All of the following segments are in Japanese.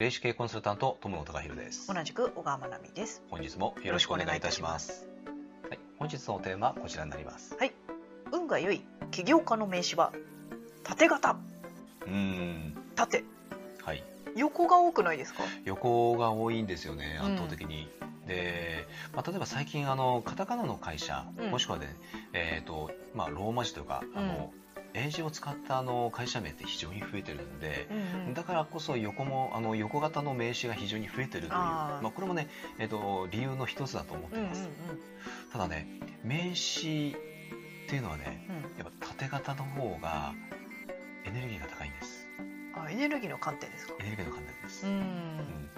霊視系コンサルタント友野隆弘です。同じく小川真奈美です。本日もよろしくお願いいたします。はい、本日のテーマはこちらになります。運が良い起業家の名詞は縦型、うーん。縦、はい。横が多くないですか？横が多いんですよねうん。圧倒的に、で、まあ、例えば最近あのカタカナの会社、うん。もしくはねえっ、とまあローマ字というか、あの英字を使ったあの会社名って非常に増えてるんで、うんうん。だからこそ横もあの横型の名詞が非常に増えてるというまあ、これもね、えー、と理由の一つだと思ってうんうんます、ただね名詞っていうのはねうん。うん。やっぱ縦型の方がエネルギーが高いんです。あエネルギーの観点ですか？エネルギーの観点です、うん。うん。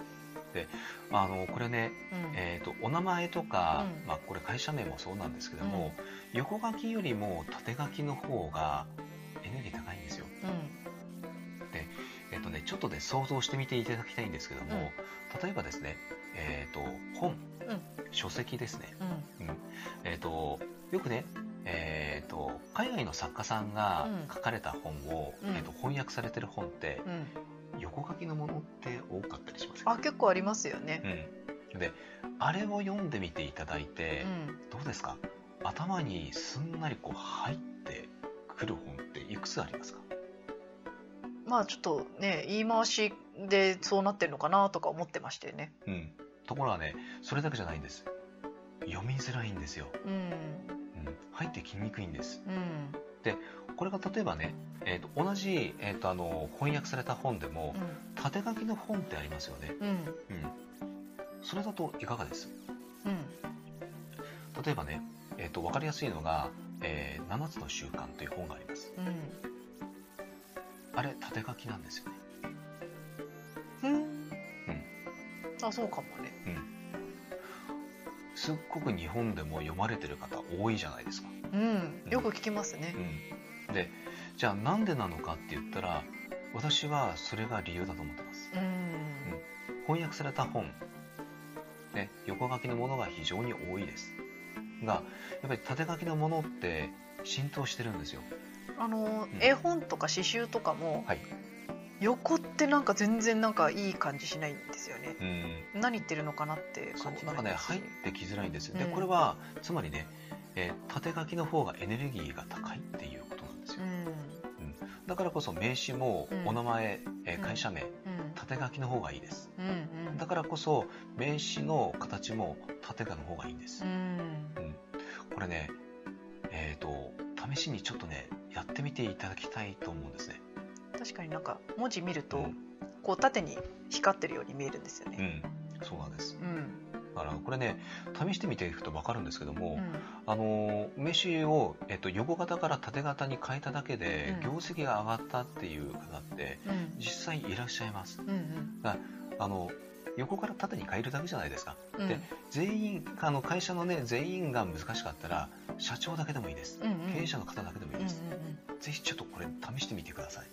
であのこれね、うん。えー、とお名前とか、うん。まあ、これ会社名もそうなんですけども、横書きよりも縦書きの方がエネルギー高いんですよ。えっ、とねちょっとね想像してみていただきたいんですけども、例えばですねえっ、と本、うん。書籍ですね。うん。えっ、とよくねえっ、と海外の作家さんがうん。書かれた本を、うん。えー、と翻訳されてる本ってうん。横書きのものって多かったりしますよあ結構ありますよね。うん、であれを読んでみていただいてう、ん。どうですか？頭にすんなりこう入ってくる本いくつありますか？まあちょっとね言い回しでそうなってるのかなとか思ってましたよね。うん、ところがねそれだけじゃないんです。読みづらいんですよ、うん。うん、入ってきにくいんです。うん。これが例えばね、えー、と同じ、えー、とあの翻訳された本でも縦書きの本ってありますよね、うん。うん。うん、それだといかがです？うん。例えばね、えー、と分かりやすいのが、えー7つの習慣という本があります。うん。あれ縦書きなんですよね。うん。あそうかもね。すっごく日本でも読まれてる方多いじゃないですか。うん。よく聞きますね。うん、でじゃあなんでなのかって言ったら私はそれが理由だと思ってます。うん。翻訳された本、ね、横書きのものが非常に多いですがやっぱり縦書きのものって浸透してるんですよ。あのうん。絵本とか詩集とかもはい。横ってなんか全然なんかいい感じしないんですよね。うん。何言ってるのかなってそ感じうなんかね入ってきづらいんですよ。でうん。これはつまりね、えー縦書きの方がエネルギーが高いっていうことなんですよ。うん。だからこそ名詞もうん。お名前、えーうん。会社名うん縦書きの方がいいです。うんうん。だからこそ名詞の形も縦書の方がいいんです。うん。これねえっ、と試しにちょっとねやってみていただきたいと思うんですね。確かになんか文字見ると、うん。こう縦に光ってるように見えるんですようね。ん。そうなんです。うんだからこれね試してみていくと分かるんですけども、うん。あのー名詞を、えっと横型から縦型に変えただけでうん。業績が上がったっていう方ってうん。実際いらっしゃいます。うんあの横から縦に変えるだけじゃないですか。うん。で全員あの会社のね全員が難しかったら社長だけでもいいです。うんうん。経営者の方だけでもいいうんうんです、ぜひちょっとこれ試してみてください。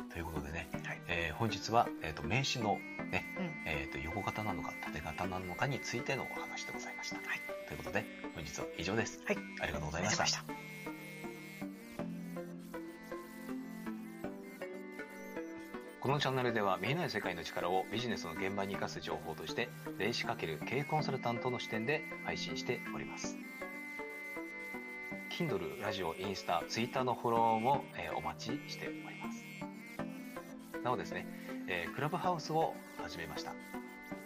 うん。ということでね、はい。えー本日は、えー、と名詞の、ねうんえー、と横型なのか縦型なのかについてのお話でございました。はいということで本日は以上です。はいありがとうございました。このチャンネルでは見えない世界の力をビジネスの現場に生かす情報として霊視×経営コンサルタントの視点で配信しております。Kindle、ラジオ、インスタ、ツイッターのフォローも、えーお待ちしております。なおですね、えークラブハウスを始めました。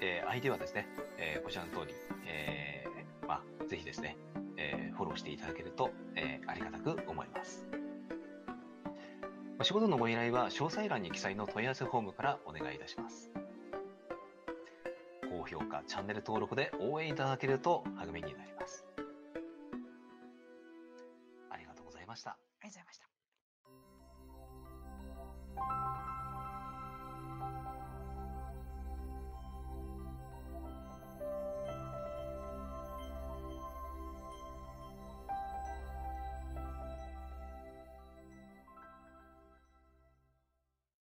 えー、ID はですね、えーこちらの通り、えーまあ、ぜひですね、えーフォローしていただけると、えーありがたく思います。お仕事のご依頼は詳細欄に記載の問い合わせフォームからお願いいたします。高評価、チャンネル登録で応援いただけると励みになります。